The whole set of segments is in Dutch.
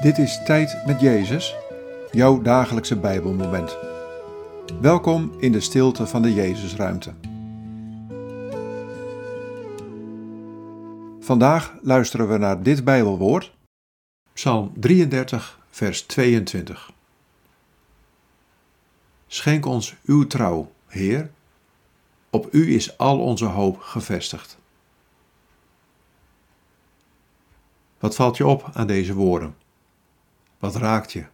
Dit is Tijd met Jezus, jouw dagelijkse Bijbelmoment. Welkom in de stilte van de Jezusruimte. Vandaag luisteren we naar dit Bijbelwoord, Psalm 33, vers 22. Schenk ons uw trouw, Heer. Op u is al onze hoop gevestigd. Wat valt je op aan deze woorden? Wat raakt je?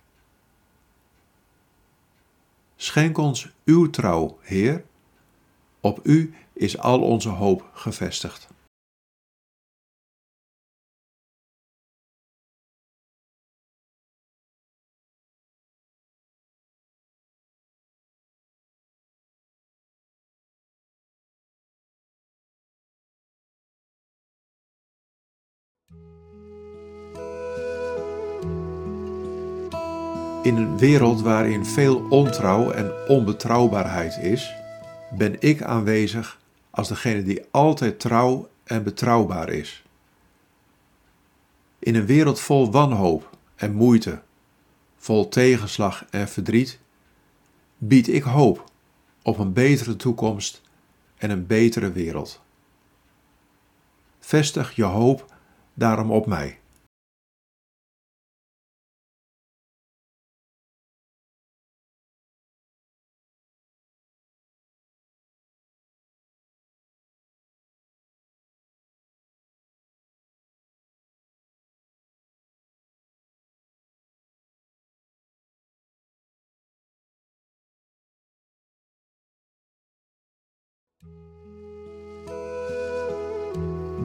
Schenk ons uw trouw, Heer. Op u is al onze hoop gevestigd. In een wereld waarin veel ontrouw en onbetrouwbaarheid is, ben ik aanwezig als degene die altijd trouw en betrouwbaar is. In een wereld vol wanhoop en moeite, vol tegenslag en verdriet, bied ik hoop op een betere toekomst en een betere wereld. Vestig je hoop daarom op mij.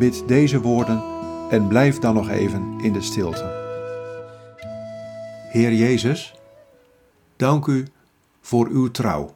Bid deze woorden en blijf dan nog even in de stilte. Heer Jezus, dank u voor uw trouw.